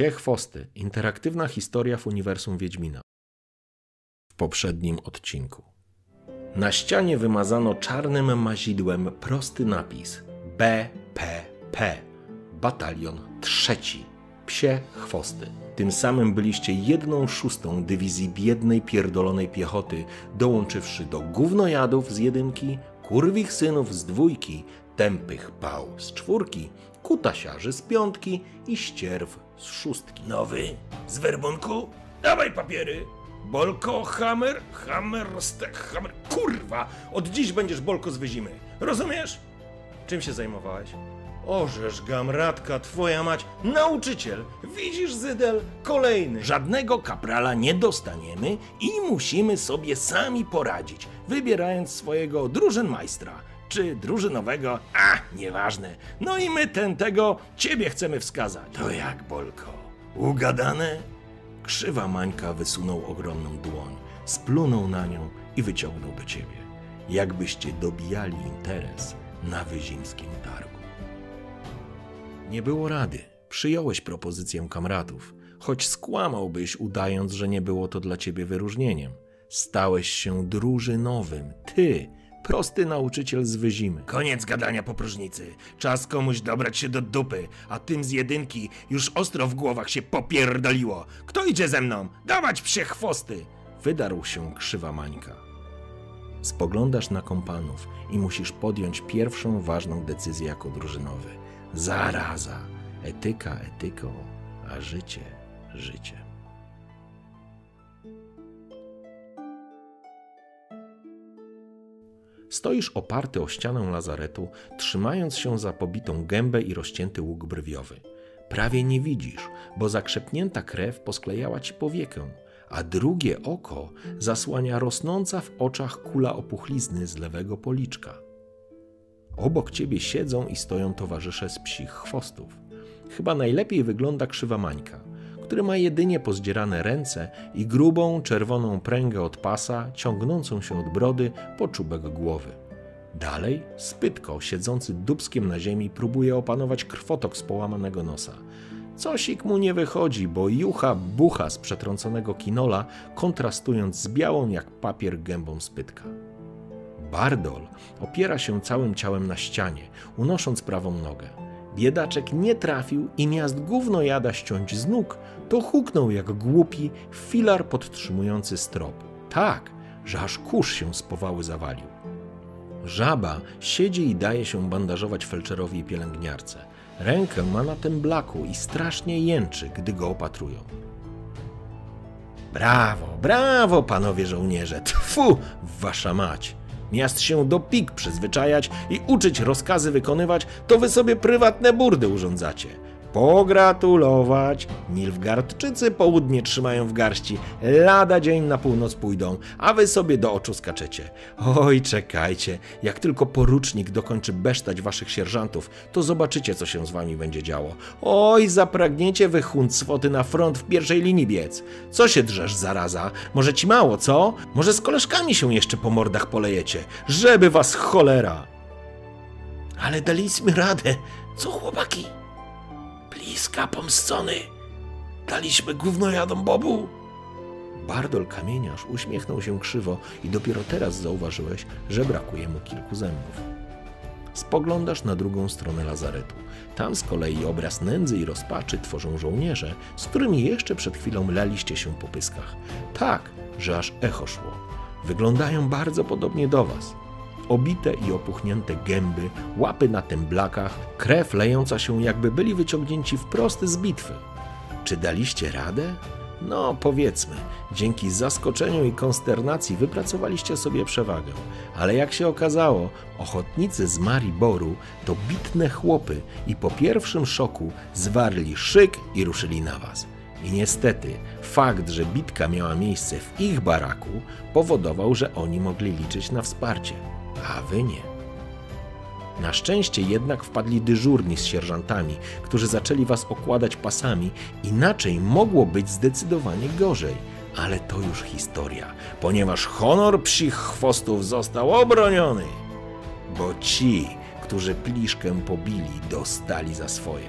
Psie chwosty. Interaktywna historia w uniwersum Wiedźmina. W poprzednim odcinku. Na ścianie wymazano czarnym mazidłem prosty napis BPP. Batalion trzeci. Psie chwosty. Tym samym byliście jedną szóstą dywizji biednej, pierdolonej piechoty, dołączywszy do gównojadów z jedynki, kurwich synów z dwójki, tępych pał z czwórki, kutasiarzy z piątki i ścierw z szóstki. Nowy? Z werbunku? Dawaj papiery! Bolko, hammer, hammer, stek, hammer. Kurwa! Od dziś będziesz Bolko z wyzimy. Rozumiesz? Czym się zajmowałeś? Orzesz, gamratka, twoja mać, nauczyciel! Widzisz, Zydel, kolejny! Żadnego kaprala nie dostaniemy i musimy sobie sami poradzić, wybierając swojego drużynmajstra czy drużynowego, a nieważne. No i my ten tego ciebie chcemy wskazać. To jak, Bolko? Ugadane? Krzywa Mańka wysunął ogromną dłoń, splunął na nią i wyciągnął do ciebie. Jakbyście dobijali interes na wyzimskim targu. Nie było rady. Przyjąłeś propozycję kamratów, choć skłamałbyś, udając, że nie było to dla ciebie wyróżnieniem. Stałeś się drużynowym. Ty, prosty nauczyciel z wyzimy. Koniec gadania po próżnicy. Czas komuś dobrać się do dupy, a tym z jedynki już ostro w głowach się popierdoliło. Kto idzie ze mną? Dawać psie chwosty! Wydarł się krzywa Mańka. Spoglądasz na kompanów i musisz podjąć pierwszą ważną decyzję jako drużynowy. Zaraza. Etyka etyką, a życie życiem. Stoisz oparty o ścianę lazaretu, trzymając się za pobitą gębę i rozcięty łuk brwiowy. Prawie nie widzisz, bo zakrzepnięta krew posklejała ci powiekę, a drugie oko zasłania rosnąca w oczach kula opuchlizny z lewego policzka. Obok ciebie siedzą i stoją towarzysze z psich chwostów. Chyba najlepiej wygląda krzywa Mańka, który ma jedynie pozdzierane ręce i grubą, czerwoną pręgę od pasa, ciągnącą się od brody po czubek głowy. Dalej, spytko, siedzący dubskiem na ziemi, próbuje opanować krwotok z połamanego nosa. Cosik mu nie wychodzi, bo jucha bucha z przetrąconego kinola, kontrastując z białą jak papier gębą spytka. Bardol opiera się całym ciałem na ścianie, unosząc prawą nogę. Biedaczek nie trafił i miast gówno jada ściąć z nóg, to huknął jak głupi filar podtrzymujący strop. Tak, że aż kurz się z powały zawalił. Żaba siedzi i daje się bandażować felczerowi i pielęgniarce. Rękę ma na tym blaku i strasznie jęczy, gdy go opatrują. Brawo, brawo, panowie żołnierze! Tfu, wasza mać! Miast się do pik przyzwyczajać i uczyć rozkazy wykonywać, to wy sobie prywatne burdy urządzacie. Pogratulować! Nilfgardczycy południe trzymają w garści, lada dzień na północ pójdą, a wy sobie do oczu skaczecie. Oj, czekajcie, jak tylko porucznik dokończy besztać waszych sierżantów, to zobaczycie, co się z wami będzie działo. Oj, zapragniecie wy huncwoty na front w pierwszej linii biec. Co się drzesz, zaraza? Może ci mało, co? Może z koleżkami się jeszcze po mordach polejecie? Żeby was cholera! Ale daliśmy radę. Co, chłopaki? Bliska pomscony. Daliśmy gównojadom Bobu. Bardol kamieniarz uśmiechnął się krzywo i dopiero teraz zauważyłeś, że brakuje mu kilku zębów. Spoglądasz na drugą stronę lazaretu. Tam z kolei obraz nędzy i rozpaczy tworzą żołnierze, z którymi jeszcze przed chwilą laliście się po pyskach. Tak, że aż echo szło. Wyglądają bardzo podobnie do was obite i opuchnięte gęby, łapy na temblakach, krew lejąca się jakby byli wyciągnięci wprost z bitwy. Czy daliście radę? No, powiedzmy, dzięki zaskoczeniu i konsternacji wypracowaliście sobie przewagę. Ale jak się okazało, ochotnicy z Mariboru to bitne chłopy i po pierwszym szoku zwarli szyk i ruszyli na was. I niestety, fakt, że bitka miała miejsce w ich baraku, powodował, że oni mogli liczyć na wsparcie, a wy nie. Na szczęście jednak wpadli dyżurni z sierżantami, którzy zaczęli was okładać pasami, inaczej mogło być zdecydowanie gorzej. Ale to już historia, ponieważ honor psich chwostów został obroniony. Bo ci, którzy pliszkę pobili, dostali za swoje.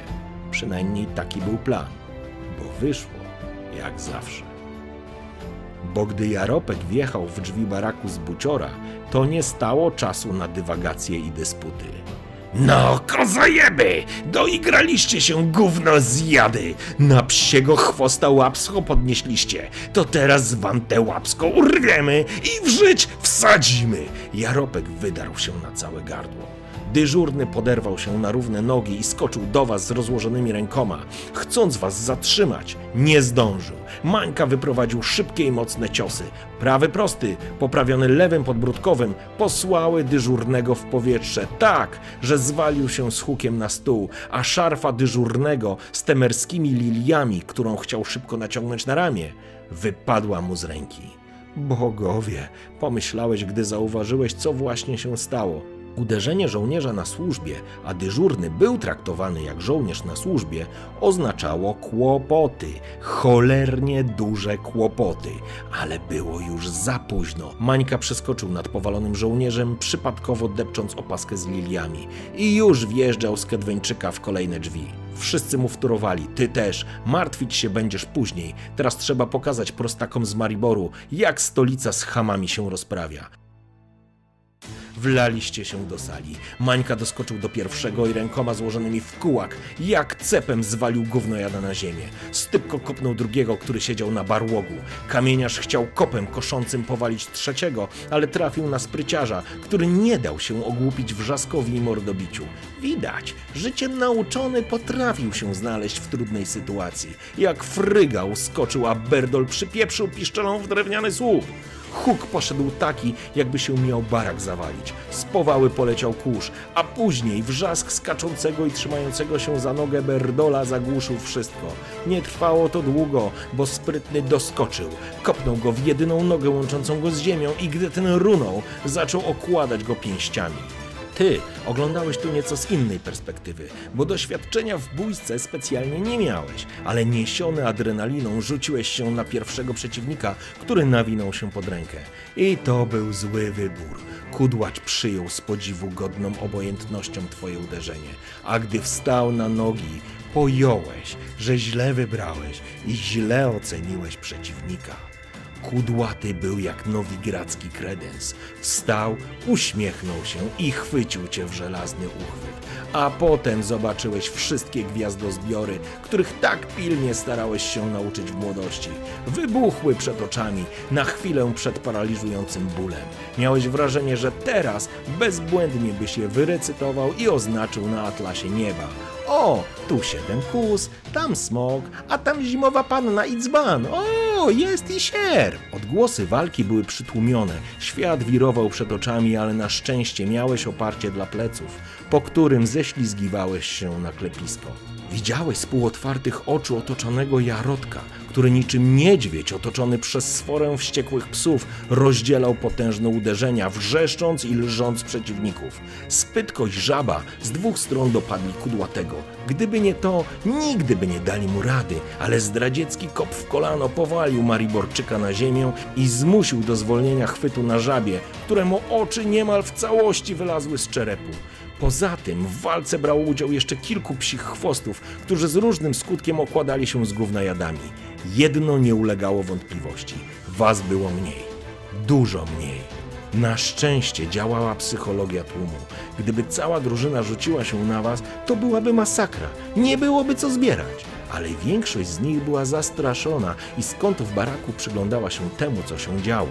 Przynajmniej taki był plan, bo wyszło jak zawsze. Bo gdy Jaropek wjechał w drzwi baraku z buciora, to nie stało czasu na dywagacje i dysputy. No, kozajeby! Doigraliście się, gówno zjady! Na psiego chwosta łapsko podnieśliście. To teraz wam te łapsko urwiemy i w żyć wsadzimy! Jaropek wydarł się na całe gardło. Dyżurny poderwał się na równe nogi i skoczył do was z rozłożonymi rękoma, chcąc was zatrzymać. Nie zdążył. Mańka wyprowadził szybkie i mocne ciosy. Prawy prosty, poprawiony lewym podbródkowym, posłały dyżurnego w powietrze tak, że zwalił się z hukiem na stół, a szarfa dyżurnego z temerskimi liliami, którą chciał szybko naciągnąć na ramię, wypadła mu z ręki. Bogowie, pomyślałeś, gdy zauważyłeś, co właśnie się stało. Uderzenie żołnierza na służbie, a dyżurny był traktowany jak żołnierz na służbie, oznaczało kłopoty, cholernie duże kłopoty, ale było już za późno. Mańka przeskoczył nad powalonym żołnierzem, przypadkowo depcząc opaskę z liliami i już wjeżdżał z Kedweńczyka w kolejne drzwi. Wszyscy mu wtórowali, ty też, martwić się będziesz później. Teraz trzeba pokazać prostakom z Mariboru, jak stolica z hamami się rozprawia. Wlaliście się do sali. Mańka doskoczył do pierwszego i rękoma złożonymi w kułak, jak cepem zwalił gównojada na ziemię. Stypko kopnął drugiego, który siedział na barłogu. Kamieniarz chciał kopem koszącym powalić trzeciego, ale trafił na spryciarza, który nie dał się ogłupić wrzaskowi i mordobiciu. Widać, życiem nauczony potrafił się znaleźć w trudnej sytuacji. Jak frygał skoczył, a Berdol przypieprzył piszczelą w drewniany słup. Huk poszedł taki, jakby się miał barak zawalić. Z powały poleciał kurz, a później wrzask skaczącego i trzymającego się za nogę Berdola zagłuszył wszystko. Nie trwało to długo, bo sprytny doskoczył. Kopnął go w jedyną nogę łączącą go z ziemią i gdy ten runął, zaczął okładać go pięściami. Ty oglądałeś tu nieco z innej perspektywy, bo doświadczenia w bójce specjalnie nie miałeś, ale niesiony adrenaliną rzuciłeś się na pierwszego przeciwnika, który nawinął się pod rękę. I to był zły wybór. Kudłacz przyjął z podziwu godną obojętnością twoje uderzenie, a gdy wstał na nogi, pojąłeś, że źle wybrałeś i źle oceniłeś przeciwnika. Kudłaty był jak nowigradzki kredens. Wstał, uśmiechnął się i chwycił cię w żelazny uchwyt. A potem zobaczyłeś wszystkie gwiazdozbiory, których tak pilnie starałeś się nauczyć w młodości. Wybuchły przed oczami, na chwilę przed paraliżującym bólem. Miałeś wrażenie, że teraz bezbłędnie byś je wyrecytował i oznaczył na atlasie nieba. O, tu siedem kus, tam smok, a tam zimowa panna i dzban. O, jest i sierp. Odgłosy walki były przytłumione. Świat wirował przed oczami, ale na szczęście miałeś oparcie dla pleców, po którym ześlizgiwałeś się na klepisko. Widziałeś z półotwartych oczu otoczonego jarotka, który niczym niedźwiedź otoczony przez sforę wściekłych psów rozdzielał potężne uderzenia, wrzeszcząc i lżąc przeciwników. Spytko i żaba z dwóch stron dopadli kudłatego. Gdyby nie to, nigdy by nie dali mu rady, ale zdradziecki kop w kolano powalił Mariborczyka na ziemię i zmusił do zwolnienia chwytu na żabie, któremu oczy niemal w całości wylazły z czerepu. Poza tym w walce brało udział jeszcze kilku psich chwostów, którzy z różnym skutkiem okładali się z gównajadami. Jedno nie ulegało wątpliwości. Was było mniej. Dużo mniej. Na szczęście działała psychologia tłumu. Gdyby cała drużyna rzuciła się na was, to byłaby masakra. Nie byłoby co zbierać. Ale większość z nich była zastraszona i z kątów baraku przyglądała się temu, co się działo.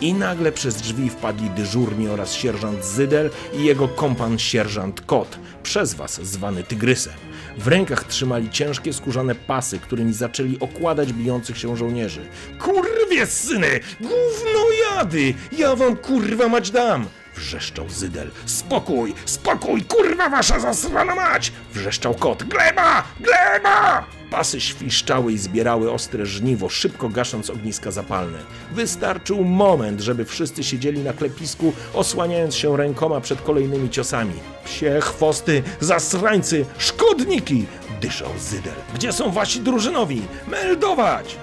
I nagle przez drzwi wpadli dyżurni oraz sierżant Zydel i jego kompan sierżant Kot, przez was zwany Tygrysem. W rękach trzymali ciężkie skórzane pasy, którymi zaczęli okładać bijących się żołnierzy. Kurwie syny! Gównojady! Ja wam kurwa mać dam! Wrzeszczał Zydel. Spokój! Spokój! Kurwa wasza zasrana mać! Wrzeszczał kot. Gleba! Gleba! Pasy świszczały i zbierały ostre żniwo, szybko gasząc ogniska zapalne. Wystarczył moment, żeby wszyscy siedzieli na klepisku, osłaniając się rękoma przed kolejnymi ciosami. Psie chwosty, zasrańcy, szkodniki! Dyszał Zydel. Gdzie są wasi drużynowi? Meldować!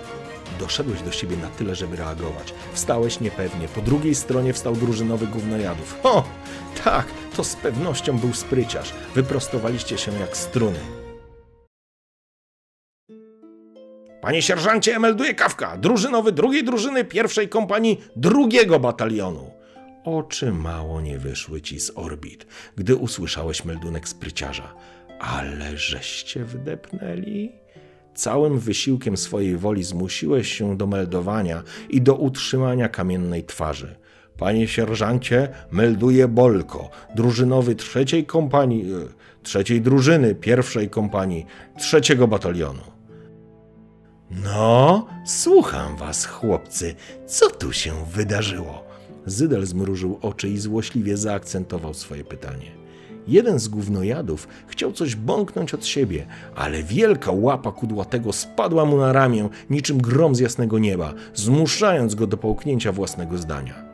Doszedłeś do siebie na tyle, żeby reagować. Wstałeś niepewnie. Po drugiej stronie wstał drużynowy gównojadów. O! Tak, to z pewnością był spryciarz. Wyprostowaliście się jak struny. Panie sierżancie, melduje Kawka, drużynowy drugiej drużyny pierwszej kompanii drugiego batalionu. Oczy mało nie wyszły ci z orbit, gdy usłyszałeś meldunek spryciarza. Ale żeście wdepnęli? Całym wysiłkiem swojej woli zmusiłeś się do meldowania i do utrzymania kamiennej twarzy. Panie sierżancie, melduje Bolko, drużynowy trzeciej kompanii, e, trzeciej drużyny pierwszej kompanii, trzeciego batalionu. No, słucham was, chłopcy. Co tu się wydarzyło? Zydel zmrużył oczy i złośliwie zaakcentował swoje pytanie. Jeden z gównojadów chciał coś bąknąć od siebie, ale wielka łapa kudłatego spadła mu na ramię niczym grom z jasnego nieba, zmuszając go do połknięcia własnego zdania.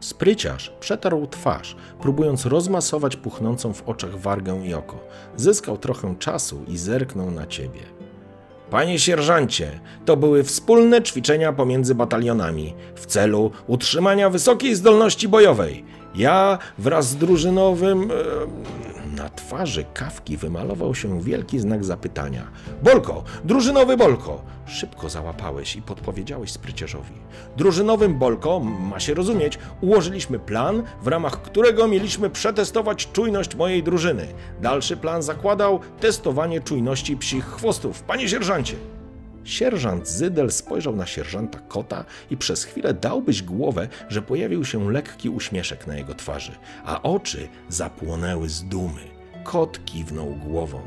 Spryciarz przetarł twarz, próbując rozmasować puchnącą w oczach wargę i oko. Zyskał trochę czasu i zerknął na ciebie. Panie sierżancie, to były wspólne ćwiczenia pomiędzy batalionami w celu utrzymania wysokiej zdolności bojowej. Ja wraz z drużynowym. E, twarzy kawki wymalował się wielki znak zapytania. Bolko, drużynowy Bolko! Szybko załapałeś i podpowiedziałeś spryciarzowi. Drużynowym Bolko, ma się rozumieć, ułożyliśmy plan, w ramach którego mieliśmy przetestować czujność mojej drużyny. Dalszy plan zakładał testowanie czujności psich chwostów. Panie sierżancie! Sierżant Zydel spojrzał na sierżanta Kota i przez chwilę dałbyś głowę, że pojawił się lekki uśmieszek na jego twarzy, a oczy zapłonęły z dumy. Kot kiwnął głową.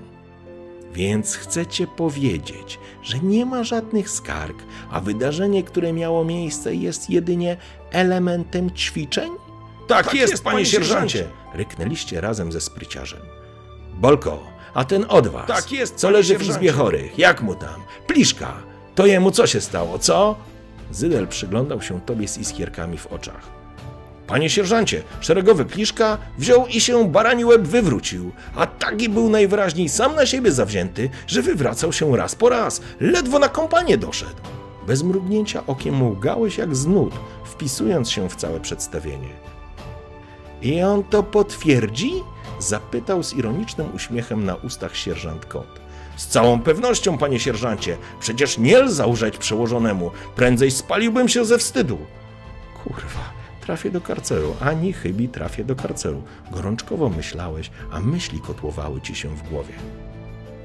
Więc chcecie powiedzieć, że nie ma żadnych skarg, a wydarzenie, które miało miejsce, jest jedynie elementem ćwiczeń? Tak, tak jest, jest, panie sierżancie! Ryknęliście razem ze spryciarzem. Bolko, a ten od was. Tak jest, co leży w izbie chorych. Jak mu tam? Pliszka. To jemu co się stało, co? Zydel przyglądał się tobie z iskierkami w oczach. Panie sierżancie, szeregowy Pliszka wziął i się barani łeb wywrócił, a taki był najwyraźniej sam na siebie zawzięty, że wywracał się raz po raz, ledwo na kompanię doszedł. Bez mrugnięcia okiem łgałeś jak znud, wpisując się w całe przedstawienie. I on to potwierdzi? Zapytał z ironicznym uśmiechem na ustach sierżant Kot. Z całą pewnością, panie sierżancie, przecież nie lza łżeć przełożonemu. Prędzej spaliłbym się ze wstydu. Kurwa, trafię do karceru, ani chybi trafię do karceru. Gorączkowo myślałeś, a myśli kotłowały ci się w głowie.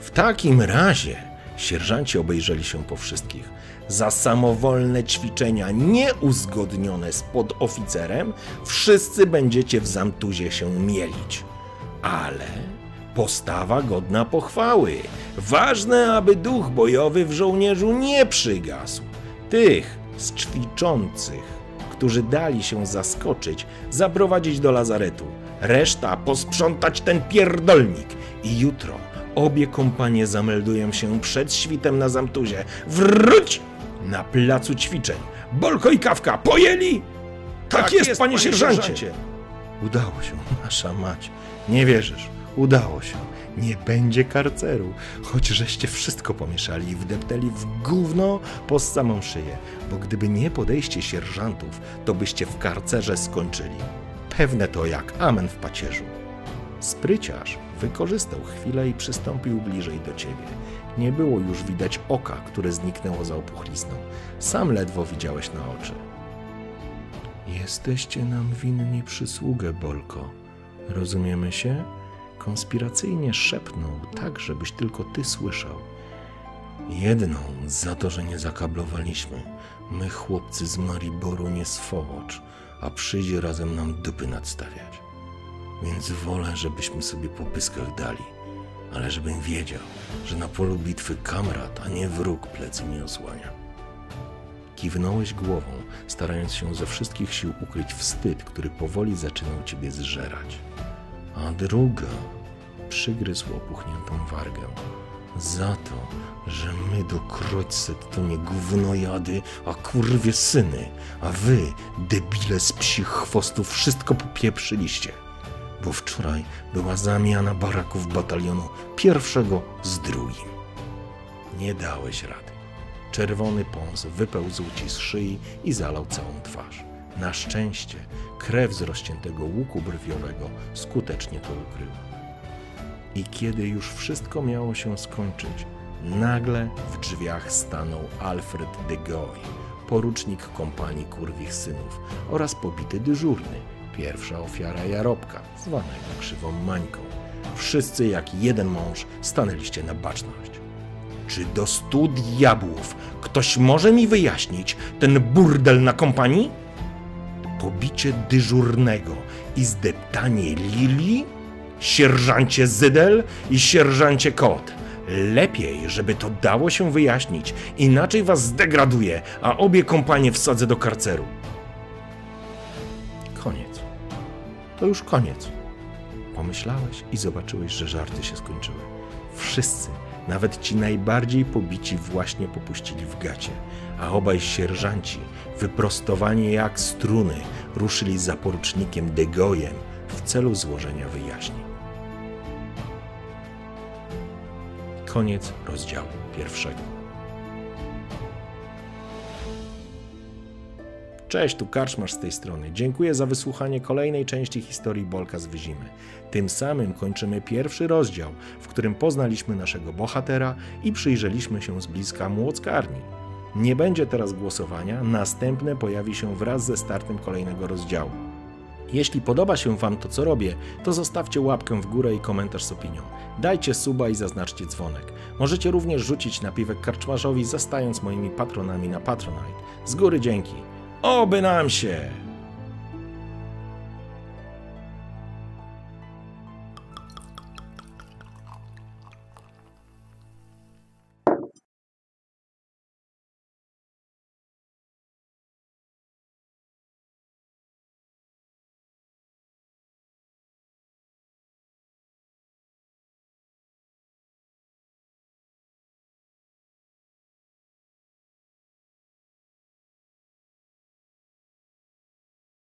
W takim razie sierżanci obejrzeli się po wszystkich. Za samowolne ćwiczenia nieuzgodnione z podoficerem wszyscy będziecie w zamtuzie się mielić ale postawa godna pochwały. Ważne, aby duch bojowy w żołnierzu nie przygasł. Tych z ćwiczących, którzy dali się zaskoczyć, zaprowadzić do lazaretu. Reszta posprzątać ten pierdolnik i jutro obie kompanie zameldują się przed świtem na Zamtuzie. Wróć na placu ćwiczeń. Bolko i Kawka pojęli? Tak, tak jest, jest, panie, panie sierżancie. sierżancie. Udało się, nasza mać. Nie wierzysz. Udało się. Nie będzie karceru, choć żeście wszystko pomieszali i wdepnęli w gówno po samą szyję, bo gdyby nie podejście sierżantów, to byście w karcerze skończyli. Pewne to jak amen w pacierzu. Spryciarz wykorzystał chwilę i przystąpił bliżej do ciebie. Nie było już widać oka, które zniknęło za opuchlizną. Sam ledwo widziałeś na oczy. Jesteście nam winni przysługę, Bolko Rozumiemy się? Konspiracyjnie szepnął, tak żebyś tylko ty słyszał. Jedną za to, że nie zakablowaliśmy. My, chłopcy z Mariboru, nie swowocz, a przyjdzie razem nam dupy nadstawiać. Więc wolę, żebyśmy sobie po pyskach dali. ale żebym wiedział, że na polu bitwy kamrat, a nie wróg plecy mi osłania. Kiwnąłeś głową, starając się ze wszystkich sił ukryć wstyd, który powoli zaczynał ciebie zżerać. A druga przygryzł opuchniętą wargę. Za to, że my do Kroćset to nie gównojady, a kurwie syny, a wy, debile z psich chwostów, wszystko popieprzyliście. Bo wczoraj była zamiana baraków batalionu pierwszego z drugim. Nie dałeś rady. Czerwony pąs wypełzł ci z szyi i zalał całą twarz. Na szczęście krew z rozciętego łuku brwiowego skutecznie to ukryła. I kiedy już wszystko miało się skończyć, nagle w drzwiach stanął Alfred de Goy, porucznik kompanii kurwich synów oraz pobity dyżurny, pierwsza ofiara Jarobka, zwanego krzywą Mańką. Wszyscy jak jeden mąż stanęliście na baczność. Czy do stu diabłów ktoś może mi wyjaśnić ten burdel na kompanii? Pobicie dyżurnego i zdeptanie Lili? Sierżancie Zydel i sierżancie Kot. Lepiej, żeby to dało się wyjaśnić, inaczej was zdegraduję, a obie kompanie wsadzę do karceru. Koniec. To już koniec. Pomyślałeś i zobaczyłeś, że żarty się skończyły. Wszyscy, nawet ci najbardziej pobici, właśnie popuścili w gacie, a obaj sierżanci, wyprostowani jak struny, ruszyli za porucznikiem Degojem w celu złożenia wyjaśnień. Koniec rozdziału pierwszego. Cześć, tu Karczmasz z tej strony. Dziękuję za wysłuchanie kolejnej części historii Bolka z Wyzimy. Tym samym kończymy pierwszy rozdział, w którym poznaliśmy naszego bohatera i przyjrzeliśmy się z bliska młockarni. Nie będzie teraz głosowania, następne pojawi się wraz ze startem kolejnego rozdziału. Jeśli podoba się Wam to, co robię, to zostawcie łapkę w górę i komentarz z opinią. Dajcie suba i zaznaczcie dzwonek. Możecie również rzucić napiwek karczmarzowi, zostając moimi patronami na Patronite. Z góry dzięki. Oby nam się!